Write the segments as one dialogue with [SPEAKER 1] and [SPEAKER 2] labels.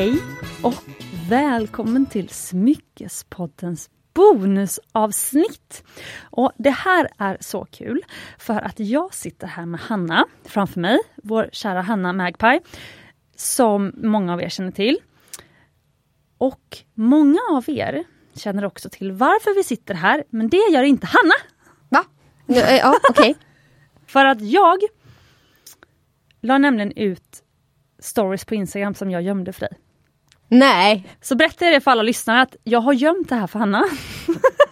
[SPEAKER 1] Hej och välkommen till Smyckespoddens bonusavsnitt. Och Det här är så kul för att jag sitter här med Hanna framför mig, vår kära Hanna Magpie, som många av er känner till. Och många av er känner också till varför vi sitter här, men det gör inte Hanna.
[SPEAKER 2] Va? Ja, okej. Okay.
[SPEAKER 1] för att jag la nämligen ut stories på Instagram som jag gömde för dig.
[SPEAKER 2] Nej!
[SPEAKER 1] Så berättar jag det för alla lyssnare att jag har gömt det här för Hanna.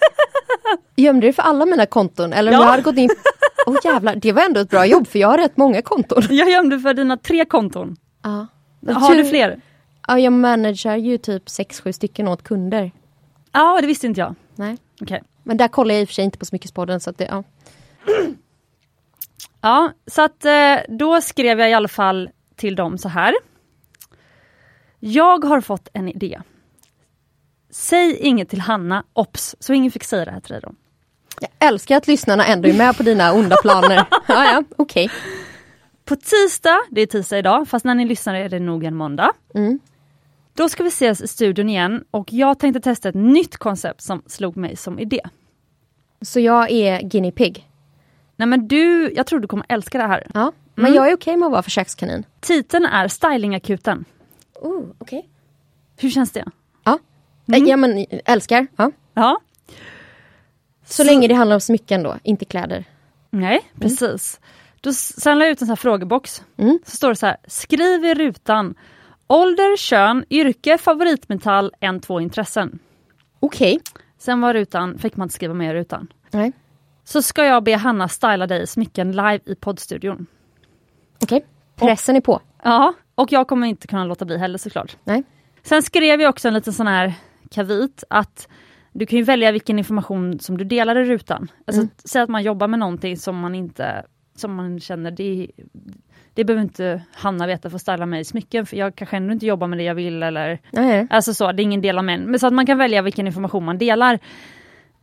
[SPEAKER 2] Gömde du för alla mina konton? Eller om ja. jag hade gått in... Åh oh, jävlar, det var ändå ett bra jobb för jag har rätt många konton.
[SPEAKER 1] Jag gömde för dina tre konton.
[SPEAKER 2] Ja.
[SPEAKER 1] Har du fler?
[SPEAKER 2] Ja, jag managerar ju typ 6-7 stycken åt kunder.
[SPEAKER 1] Ja, det visste inte jag.
[SPEAKER 2] Nej.
[SPEAKER 1] Okay.
[SPEAKER 2] Men där kollar jag i och för sig inte på Smyckespodden så att det, ja.
[SPEAKER 1] Ja, så att eh, då skrev jag i alla fall till dem så här. Jag har fått en idé. Säg inget till Hanna, ops, så ingen fick säga det här till dig då.
[SPEAKER 2] Jag älskar att lyssnarna ändå är med på dina onda planer. ja, ja, okej. Okay.
[SPEAKER 1] På tisdag, det är tisdag idag, fast när ni lyssnar är det nog en måndag.
[SPEAKER 2] Mm.
[SPEAKER 1] Då ska vi ses i studion igen och jag tänkte testa ett nytt koncept som slog mig som idé.
[SPEAKER 2] Så jag är guinea pig?
[SPEAKER 1] Nej men du, jag tror du kommer älska det här.
[SPEAKER 2] Ja, men mm. jag är okej okay med att vara försökskanin.
[SPEAKER 1] Titeln är Stylingakuten.
[SPEAKER 2] Oh, okay.
[SPEAKER 1] Hur känns det?
[SPEAKER 2] Ja, mm. ja men älskar. Ja.
[SPEAKER 1] ja.
[SPEAKER 2] Så, Så, länge det handlar om smycken då, inte kläder.
[SPEAKER 1] Nej, mm. precis. Då sen la jag ut en sån här frågebox.
[SPEAKER 2] Mm.
[SPEAKER 1] Så står det så här, skriv i rutan Ålder, kön, yrke, favoritmetall, en, två intressen.
[SPEAKER 2] Okej. Okay.
[SPEAKER 1] Sen var rutan, fick man inte skriva mer rutan.
[SPEAKER 2] Nej.
[SPEAKER 1] Så ska jag be Hanna styla dig smycken live i poddstudion.
[SPEAKER 2] Okej, okay. pressen är på.
[SPEAKER 1] Ja, och jag kommer inte kunna låta bli heller såklart.
[SPEAKER 2] Nej.
[SPEAKER 1] Sen skrev jag också en liten sån här kavit att du kan ju välja vilken information som du delar i rutan. Alltså, mm. Säg att man jobbar med någonting som man inte som man känner, det, det behöver inte Hanna veta för att ställa mig i smycken för jag kanske ändå inte jobbar med det jag vill eller
[SPEAKER 2] Nej.
[SPEAKER 1] Alltså så, det är ingen del av män. Men så att man kan välja vilken information man delar.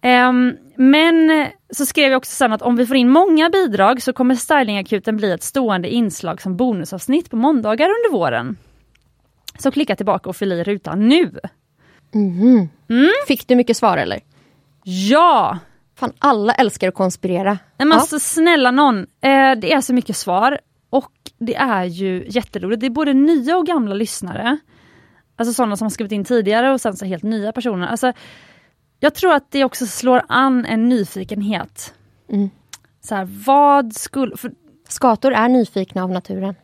[SPEAKER 1] Um, men så skrev jag också sen att om vi får in många bidrag så kommer stylingakuten bli ett stående inslag som bonusavsnitt på måndagar under våren. Så klicka tillbaka och fyll i rutan nu.
[SPEAKER 2] Mm.
[SPEAKER 1] Mm.
[SPEAKER 2] Fick du mycket svar eller?
[SPEAKER 1] Ja!
[SPEAKER 2] Fan alla älskar att konspirera. Nej
[SPEAKER 1] men ja. alltså snälla någon, eh, det är så mycket svar och det är ju jätteroligt. Det är både nya och gamla lyssnare. Alltså sådana som har skrivit in tidigare och sen så helt nya personer. Alltså, jag tror att det också slår an en nyfikenhet.
[SPEAKER 2] Mm.
[SPEAKER 1] Så här, vad skulle... För...
[SPEAKER 2] Skator är nyfikna av naturen.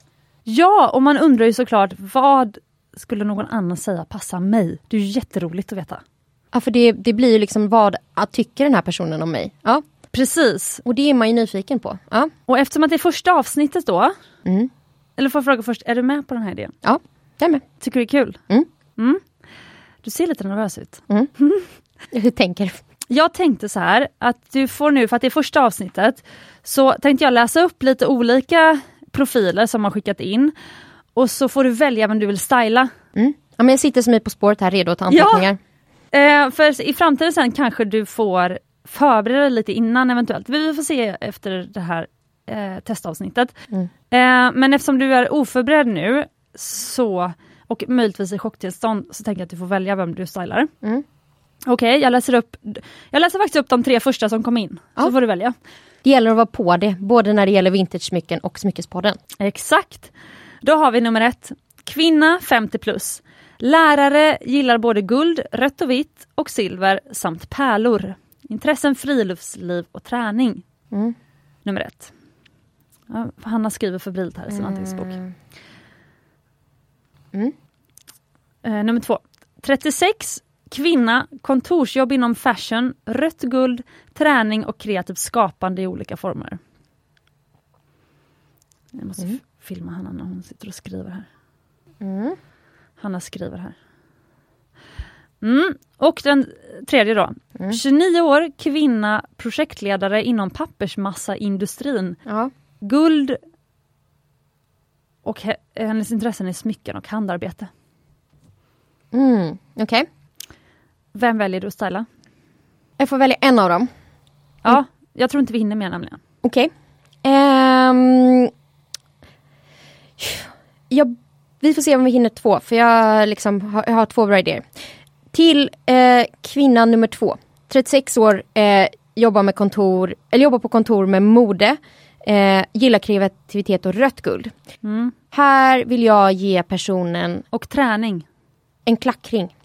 [SPEAKER 1] Ja, och man undrar ju såklart vad skulle någon annan säga passar mig? Det är ju jätteroligt att veta.
[SPEAKER 2] Ja, för det, det blir ju liksom vad tycker den här personen om mig? Ja,
[SPEAKER 1] precis.
[SPEAKER 2] Och det är man ju nyfiken på. Ja.
[SPEAKER 1] Och eftersom att det är första avsnittet då.
[SPEAKER 2] Mm.
[SPEAKER 1] Eller får jag fråga först, är du med på den här idén?
[SPEAKER 2] Ja, jag är med.
[SPEAKER 1] Tycker du det är kul?
[SPEAKER 2] Mm.
[SPEAKER 1] Mm. Du ser lite nervös ut.
[SPEAKER 2] Hur tänker du?
[SPEAKER 1] Jag tänkte så här att du får nu, för att det är första avsnittet, så tänkte jag läsa upp lite olika profiler som har skickat in. Och så får du välja vem du vill styla.
[SPEAKER 2] Mm. Ja, men jag sitter som i På spåret här redo att ta anteckningar.
[SPEAKER 1] Ja, eh, för i framtiden sen kanske du får förbereda dig lite innan eventuellt. Vi får se efter det här eh, testavsnittet.
[SPEAKER 2] Mm.
[SPEAKER 1] Eh, men eftersom du är oförberedd nu så och möjligtvis i chocktillstånd så tänker jag att du får välja vem du stylar.
[SPEAKER 2] Mm.
[SPEAKER 1] Okej, okay, jag läser upp Jag läser faktiskt upp de tre första som kom in. Ja. Så får du välja.
[SPEAKER 2] Det gäller att vara på det, både när det gäller vintage-smycken och Smyckespodden.
[SPEAKER 1] Exakt. Då har vi nummer ett. Kvinna 50 plus. Lärare gillar både guld, rött och vitt och silver samt pärlor. Intressen friluftsliv och träning.
[SPEAKER 2] Mm.
[SPEAKER 1] Nummer ett. Ja, Hanna skriver febrilt här i sin mm. anteckningsbok.
[SPEAKER 2] Mm.
[SPEAKER 1] Eh, nummer två. 36 Kvinna, kontorsjobb inom fashion, rött guld, träning och kreativt skapande i olika former. Jag måste mm. filma Hanna när hon sitter och skriver här.
[SPEAKER 2] Mm.
[SPEAKER 1] Hanna skriver här. Mm. Och den tredje då.
[SPEAKER 2] Mm.
[SPEAKER 1] 29 år, kvinna, projektledare inom pappersmassaindustrin.
[SPEAKER 2] Ja.
[SPEAKER 1] Guld och hennes intressen är smycken och handarbete.
[SPEAKER 2] Mm. Okej. Okay.
[SPEAKER 1] Vem väljer du att styla?
[SPEAKER 2] Jag får välja en av dem.
[SPEAKER 1] Ja, jag tror inte vi hinner mer nämligen.
[SPEAKER 2] Okej. Okay. Um, ehm, jag vi får se om vi hinner två, för jag, liksom, har, jag har två bra idéer. Till eh, kvinna nummer två. 36 år, eh, jobbar, med kontor, eller jobbar på kontor med mode. Eh, gillar kreativitet och rött guld.
[SPEAKER 1] Mm.
[SPEAKER 2] Här vill jag ge personen
[SPEAKER 1] Och träning.
[SPEAKER 2] en klackring.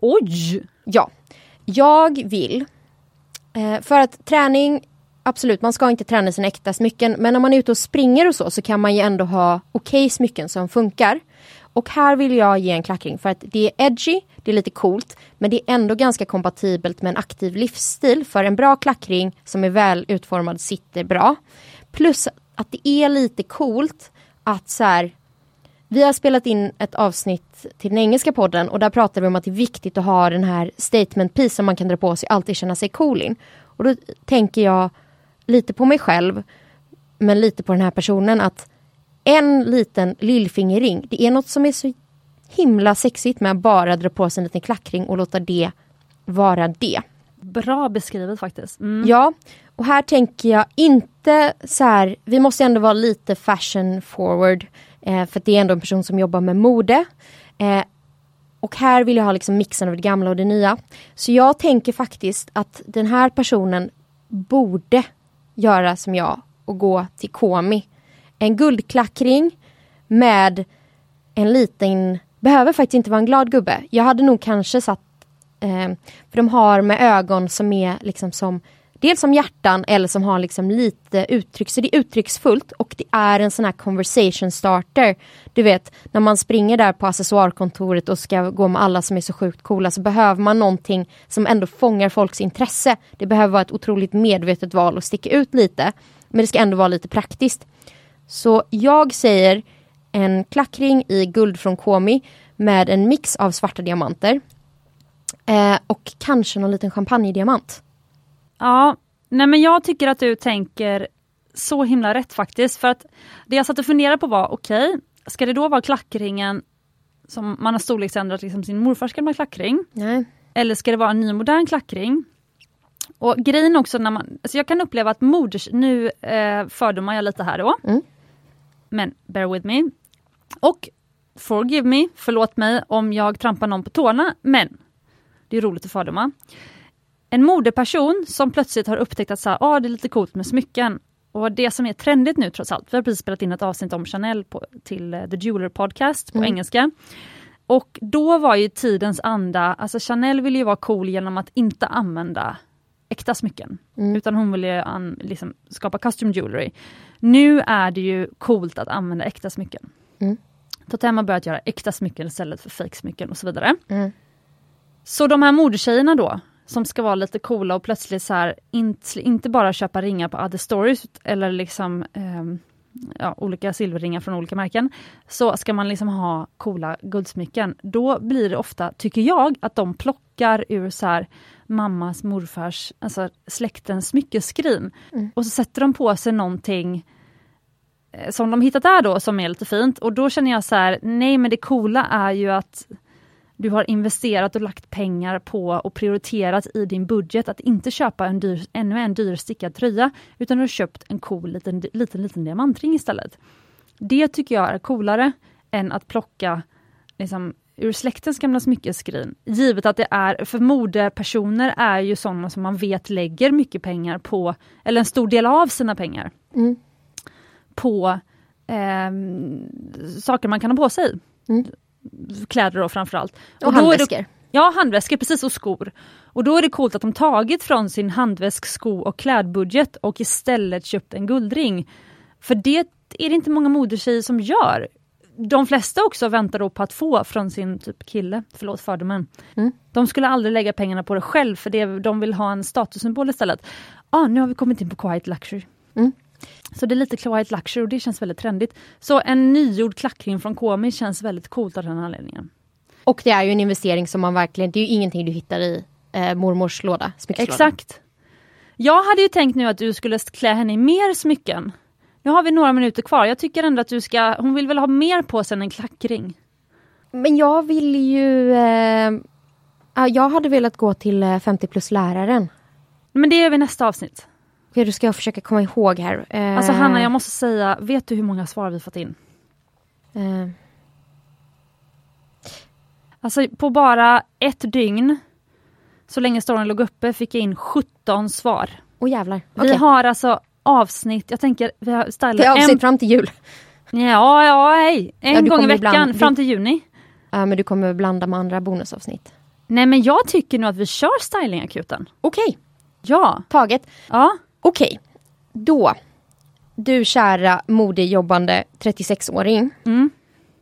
[SPEAKER 1] Oj!
[SPEAKER 2] Ja. Jag vill, eh, för att träning, absolut man ska inte träna sina äkta smycken men när man är ute och springer och så så kan man ju ändå ha okej okay smycken som funkar. Och här vill jag ge en klackring för att det är edgy, det är lite coolt men det är ändå ganska kompatibelt med en aktiv livsstil för en bra klackring som är väl utformad sitter bra. Plus att det är lite coolt att så här, vi har spelat in ett avsnitt till den engelska podden och där pratar vi om att det är viktigt att ha den här statement piece som man kan dra på sig alltid känna sig cool in. Och då tänker jag lite på mig själv men lite på den här personen att en liten lillfingerring, det är något som är så himla sexigt med att bara dra på sig en liten klackring och låta det vara det.
[SPEAKER 1] Bra beskrivet faktiskt. Mm.
[SPEAKER 2] Ja, och här tänker jag inte så här, vi måste ändå vara lite fashion forward. Eh, för det är ändå en person som jobbar med mode. Eh, och här vill jag ha liksom mixen av det gamla och det nya. Så jag tänker faktiskt att den här personen borde göra som jag och gå till Komi. En guldklackring med en liten, behöver faktiskt inte vara en glad gubbe. Jag hade nog kanske satt, eh, för de har med ögon som är liksom som dels som hjärtan eller som har liksom lite uttryck. Så det är uttrycksfullt och det är en sån här conversation starter. Du vet, när man springer där på accessoarkontoret och ska gå med alla som är så sjukt coola så behöver man någonting som ändå fångar folks intresse. Det behöver vara ett otroligt medvetet val och sticka ut lite. Men det ska ändå vara lite praktiskt. Så jag säger en klackring i guld från Komi med en mix av svarta diamanter. Eh, och kanske någon liten champagnediamant.
[SPEAKER 1] Ja, nej men jag tycker att du tänker så himla rätt faktiskt. För att det jag satt och funderade på var, okej, okay, ska det då vara klackringen som man har storleksändrat liksom sin morfars gamla klackring?
[SPEAKER 2] Nej.
[SPEAKER 1] Eller ska det vara en ny modern klackring? Och grejen också när man, alltså jag kan uppleva att moders, nu eh, fördomar jag lite här då.
[SPEAKER 2] Mm.
[SPEAKER 1] Men bear with me. Och forgive me, förlåt mig om jag trampar någon på tårna, men det är roligt att fördoma en modeperson som plötsligt har upptäckt att så här, ah, det är lite coolt med smycken. Och det som är trendigt nu trots allt, vi har precis spelat in ett avsnitt om Chanel på, till uh, The Jeweler Podcast på mm. engelska. Och då var ju tidens anda, alltså Chanel ville ju vara cool genom att inte använda äkta smycken. Mm. Utan hon ville an, liksom, skapa custom jewelry. Nu är det ju coolt att använda äkta smycken.
[SPEAKER 2] Mm.
[SPEAKER 1] Totema har börjat göra äkta smycken istället för fejksmycken och så vidare.
[SPEAKER 2] Mm.
[SPEAKER 1] Så de här modetjejerna då, som ska vara lite coola och plötsligt så här, inte, inte bara köpa ringar på other stories eller liksom eh, ja, olika silverringar från olika märken, så ska man liksom ha coola guldsmycken. Då blir det ofta, tycker jag, att de plockar ur så här, mammas, morfars, alltså släktens smyckeskrin.
[SPEAKER 2] Mm.
[SPEAKER 1] Och så sätter de på sig någonting eh, som de hittat där då, som är lite fint. Och då känner jag så här, nej men det coola är ju att du har investerat och lagt pengar på och prioriterat i din budget att inte köpa en dyr, ännu en dyr stickad tröja, utan du har köpt en cool liten, liten, liten diamantring istället. Det tycker jag är coolare än att plocka liksom, ur släktens gamla smyckeskrin. Givet att det är, för modepersoner är ju sådana som man vet lägger mycket pengar på, eller en stor del av sina pengar,
[SPEAKER 2] mm.
[SPEAKER 1] på eh, saker man kan ha på sig.
[SPEAKER 2] Mm
[SPEAKER 1] kläder då framförallt.
[SPEAKER 2] Och, och handväskor. Det,
[SPEAKER 1] ja, handväskor precis och skor. Och då är det coolt att de tagit från sin handväsk, sko och klädbudget och istället köpt en guldring. För det är det inte många modetjejer som gör. De flesta också väntar då på att få från sin typ kille, förlåt fördomen.
[SPEAKER 2] Mm.
[SPEAKER 1] De skulle aldrig lägga pengarna på det själv för det, de vill ha en statussymbol istället. Ah, nu har vi kommit in på quiet luxury.
[SPEAKER 2] Mm.
[SPEAKER 1] Så det är lite quiet luxury och det känns väldigt trendigt. Så en nygjord klackring från Komi känns väldigt coolt av den anledningen.
[SPEAKER 2] Och det är ju en investering som man verkligen, det är ju ingenting du hittar i eh, mormors låda,
[SPEAKER 1] Exakt. Jag hade ju tänkt nu att du skulle klä henne i mer smycken. Nu har vi några minuter kvar. Jag tycker ändå att du ska, hon vill väl ha mer på sig än en klackring.
[SPEAKER 2] Men jag vill ju, eh, jag hade velat gå till 50 eh, plus läraren.
[SPEAKER 1] Men det gör vi nästa avsnitt.
[SPEAKER 2] Då ska jag försöka komma ihåg här.
[SPEAKER 1] Eh, alltså Hanna, jag måste säga, vet du hur många svar vi fått in?
[SPEAKER 2] Eh,
[SPEAKER 1] Alltså på bara ett dygn, så länge storyn låg uppe, fick jag in 17 svar.
[SPEAKER 2] Åh jävlar.
[SPEAKER 1] Vi
[SPEAKER 2] Okej.
[SPEAKER 1] har alltså avsnitt, jag tänker vi har stylat
[SPEAKER 2] Det är avsnitt
[SPEAKER 1] en,
[SPEAKER 2] fram till jul.
[SPEAKER 1] ja, ja, hej. en
[SPEAKER 2] Ja,
[SPEAKER 1] gång i veckan
[SPEAKER 2] ibland-
[SPEAKER 1] fram till juni.
[SPEAKER 2] Ja, men du kommer blanda med andra bonusavsnitt.
[SPEAKER 1] Nej men jag tycker nog att vi kör stylingakuten.
[SPEAKER 2] Okej,
[SPEAKER 1] Ja,
[SPEAKER 2] taget.
[SPEAKER 1] ja.
[SPEAKER 2] Okej, då. Du kära modejobbande 36-åring.
[SPEAKER 1] Mm.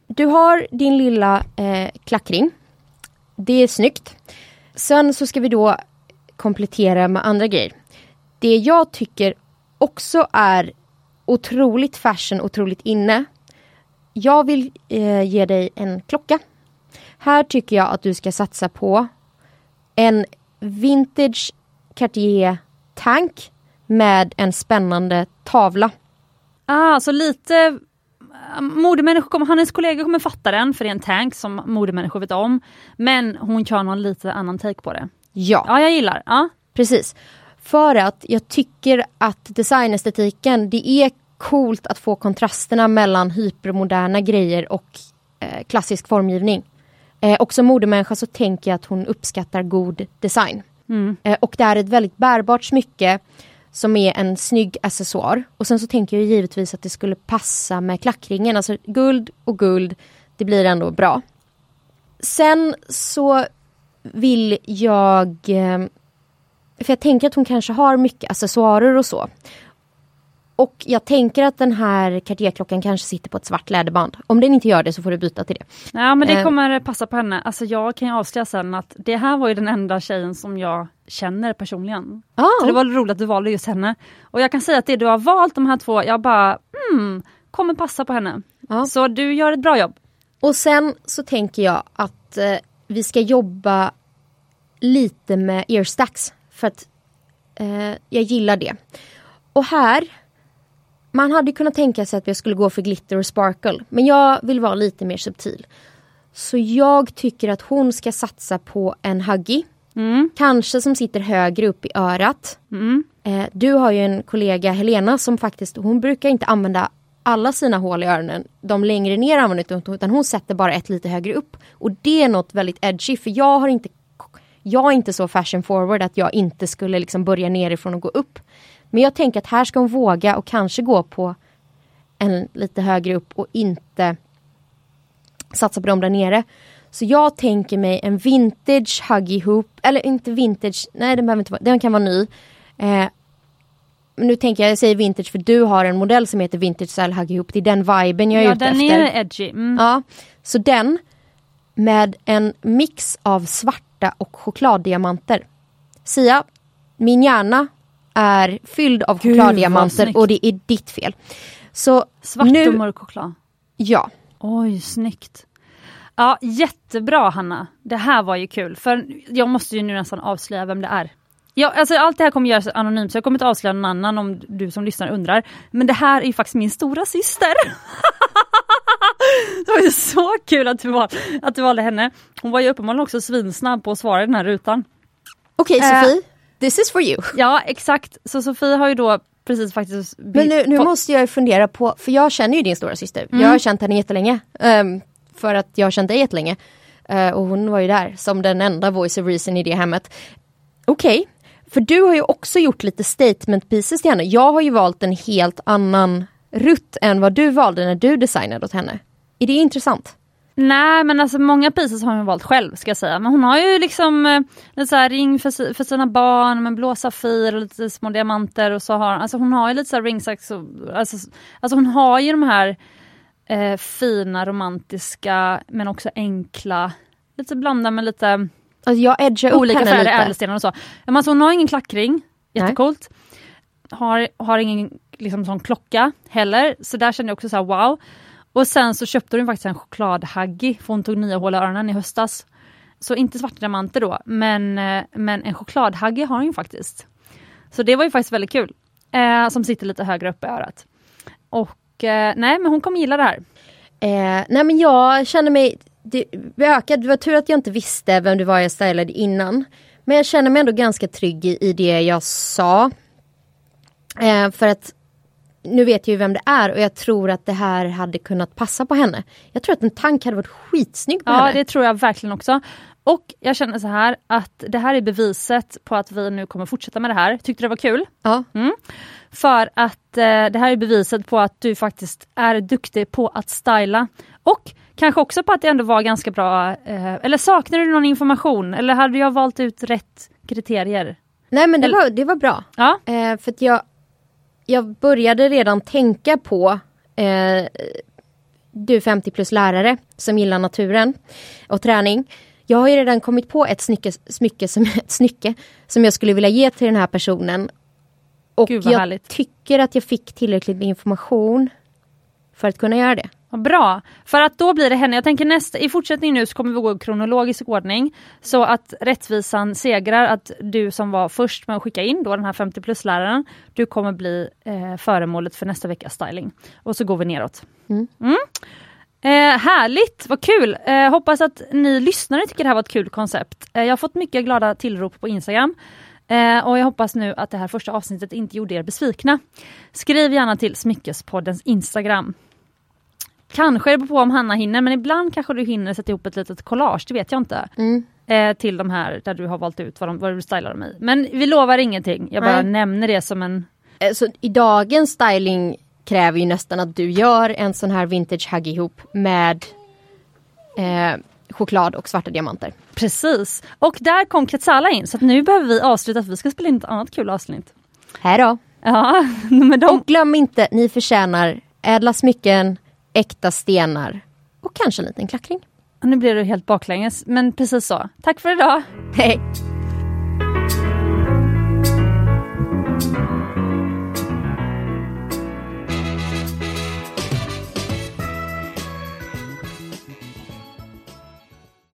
[SPEAKER 2] Du har din lilla eh, klackring. Det är snyggt. Sen så ska vi då komplettera med andra grejer. Det jag tycker också är otroligt fashion, otroligt inne. Jag vill eh, ge dig en klocka. Här tycker jag att du ska satsa på en vintage Cartier tank med en spännande tavla.
[SPEAKER 1] Ah, så lite modemänniskor, kommer, hennes kollegor kommer fatta den för det är en tank som modemänniskor vet om. Men hon kör någon lite annan take på det.
[SPEAKER 2] Ja,
[SPEAKER 1] Ja, jag gillar. Ja.
[SPEAKER 2] precis. För att jag tycker att designestetiken, det är coolt att få kontrasterna mellan hypermoderna grejer och eh, klassisk formgivning. Eh, och som modemänniska så tänker jag att hon uppskattar god design.
[SPEAKER 1] Mm.
[SPEAKER 2] Eh, och det är ett väldigt bärbart smycke som är en snygg accessoar. Och sen så tänker jag givetvis att det skulle passa med klackringen. Alltså guld och guld, det blir ändå bra. Sen så vill jag... Eh, för jag tänker att hon kanske har mycket accessoarer och så. Och jag tänker att den här Cartier-klockan kanske sitter på ett svart läderband. Om den inte gör det så får du byta till det.
[SPEAKER 1] Ja men det
[SPEAKER 2] Eh.
[SPEAKER 1] kommer passa på henne. Alltså jag kan ju avslöja sen att det här var ju den enda tjejen som jag känner personligen.
[SPEAKER 2] Ah,
[SPEAKER 1] Så det var roligt att du valde just henne. Och jag kan säga att det du har valt de här två, jag bara, hmm, kommer passa på henne.
[SPEAKER 2] Ja.
[SPEAKER 1] Så du gör ett bra jobb.
[SPEAKER 2] Och sen så tänker jag att eh, vi ska jobba lite med earstacks. För att eh, jag gillar det. Och här, man hade kunnat tänka sig att jag skulle gå för glitter och sparkle. Men jag vill vara lite mer subtil. Så jag tycker att hon ska satsa på en huggy.
[SPEAKER 1] Mm,
[SPEAKER 2] Kanske som sitter högre upp i örat.
[SPEAKER 1] mm.
[SPEAKER 2] Eh, du har ju en kollega Helena som faktiskt, hon brukar inte använda alla sina hål i öronen. De längre ner använder hon inte utan hon sätter bara ett lite högre upp. Och det är något väldigt edgy för jag har inte jag är inte så fashion forward att jag inte skulle liksom börja nerifrån och gå upp. Men jag tänker att här ska hon våga och kanske gå på en lite högre upp och inte satsa på dem där nere. Så jag tänker mig en vintage huggy hoop, eller inte vintage, nej den behöver inte vara, den kan vara ny. Eh, nu tänker jag, jag säger vintage för du har en modell som heter vintage style huggy hoop, det är den viben jag är
[SPEAKER 1] Ja
[SPEAKER 2] ute
[SPEAKER 1] den
[SPEAKER 2] efter.
[SPEAKER 1] är edgy. Mm.
[SPEAKER 2] Ja, så den med en mix av svarta och chokladdiamanter. Sia, min hjärna är fylld av
[SPEAKER 1] Gud,
[SPEAKER 2] chokladdiamanter och det är ditt fel. Så
[SPEAKER 1] Svart
[SPEAKER 2] nu,
[SPEAKER 1] och mörk choklad.
[SPEAKER 2] ja,
[SPEAKER 1] Oj, snyggt. Ja, jättebra Hanna. Det här var ju kul, för jag måste ju nu nästan avslöja vem det är. Ja, alltså allt det här kommer göras anonymt, så jag kommer inte avslöja någon annan om du som lyssnar undrar. Men det här är ju faktiskt min stora syster. det var ju så kul att du, val, att du valde henne. Hon var ju uppenbarligen också svinsnabb på att svara i den här rutan.
[SPEAKER 2] okej
[SPEAKER 1] Eh.
[SPEAKER 2] Sofie, this is for you.
[SPEAKER 1] Ja, exakt. Så Sofie har ju då precis faktiskt...
[SPEAKER 2] Men nu, nu måste jag ju fundera på, för jag känner ju din stora syster.
[SPEAKER 1] Mm.
[SPEAKER 2] Jag har känt henne jättelänge. Um, för att jag har känt dig jättelänge. Uh, och hon var ju där som den enda voice of reason i det hemmet. Okej, för du har ju också gjort lite statement pieces till henne. Jag har ju valt en helt annan rutt än vad du valde när du designade åt henne. Är det intressant?
[SPEAKER 1] Nej men alltså många pieces har hon valt själv ska jag säga. Men hon har ju liksom eh, en så här ring för, för sina barn med blå safir och lite små diamanter och så har alltså hon har ju lite så här ringsax och, alltså, alltså hon har ju de här eh, fina romantiska men också enkla, lite blandade med lite
[SPEAKER 2] Alltså jag edgar upp
[SPEAKER 1] olika
[SPEAKER 2] henne
[SPEAKER 1] färger, ädelstenar och så. Men alltså hon har ingen klackring,
[SPEAKER 2] Nej.
[SPEAKER 1] jättecoolt. Har, har ingen liksom, sån klocka heller, så där kände jag också så här wow. Och sen så köpte hon faktiskt en chokladhaggi, för hon tog nya hål i öronen i höstas. Så inte svarta diamanter då, men, eh, men en chokladhaggi har hon ju faktiskt. Så det var ju faktiskt väldigt kul. Eh, som sitter lite högre upp i örat. Och eh, nej, men hon kommer gilla det här.
[SPEAKER 2] Eh, nej men jag känner mig det, det var tur att jag inte visste vem det var jag stylade innan. Men jag känner mig ändå ganska trygg i, i det jag sa. Eh, för att nu vet jag ju vem det är och jag tror att det här hade kunnat passa på henne. Jag tror att en tank hade varit skitsnygg på
[SPEAKER 1] Ja,
[SPEAKER 2] henne.
[SPEAKER 1] det tror jag verkligen också. Och jag känner så här att det här är beviset på att vi nu kommer fortsätta med det här. Tyckte det var kul?
[SPEAKER 2] Ja.
[SPEAKER 1] För att eh, det här är beviset på att du faktiskt är duktig på att styla. Och kanske också på att det ändå var ganska bra, eh, eller saknar du någon information? Eller hade jag valt ut rätt kriterier?
[SPEAKER 2] Nej men det
[SPEAKER 1] Eller-
[SPEAKER 2] var, det var bra.
[SPEAKER 1] Ja,
[SPEAKER 2] Eh, för jag, jag började redan tänka på eh, du 50 plus lärare som gillar naturen och träning. Jag har ju redan kommit på ett smycke, smycke, som, ett smycke som jag skulle vilja ge till den här personen. Och jag
[SPEAKER 1] härligt.
[SPEAKER 2] tycker att jag fick tillräckligt med information för att kunna göra det.
[SPEAKER 1] Vad bra. För att då blir det henne. Jag tänker nästa, i fortsättningen nu så kommer vi gå i kronologisk ordning. Så att rättvisan segrar, att du som var först med att skicka in då den här 50 plus läraren, du kommer bli eh, föremålet för nästa veckas styling. Och så går vi neråt.
[SPEAKER 2] Mm.
[SPEAKER 1] Eh, härligt, vad kul! Eh, hoppas att ni lyssnare tycker det här var ett kul koncept. Eh, jag har fått mycket glada tillrop på Instagram. Eh, och jag hoppas nu att det här första avsnittet inte gjorde er besvikna. Skriv gärna till Smyckespoddens Instagram. Kanske det beror på om Hanna hinner, men ibland kanske du hinner sätta ihop ett litet collage, det vet jag inte.
[SPEAKER 2] Mm.
[SPEAKER 1] Eh, till de här där du har valt ut vad, de, vad du stylar dem i. Men vi lovar ingenting, jag bara
[SPEAKER 2] Nej.
[SPEAKER 1] nämner det som en...
[SPEAKER 2] Eh, Så i dagens styling kräver ju nästan att du gör en sån här vintage huggy ihop med eh, choklad och svarta diamanter.
[SPEAKER 1] Precis. Och där kom Ketsala in, så nu behöver vi avsluta för vi ska spela in ett annat kul avsnitt.
[SPEAKER 2] Här då.
[SPEAKER 1] Ja, men de...
[SPEAKER 2] Och glöm inte, ni förtjänar ädla smycken, äkta stenar och kanske en liten klackring.
[SPEAKER 1] Nu blir du helt baklänges, men precis så. Tack för idag!
[SPEAKER 2] Hej!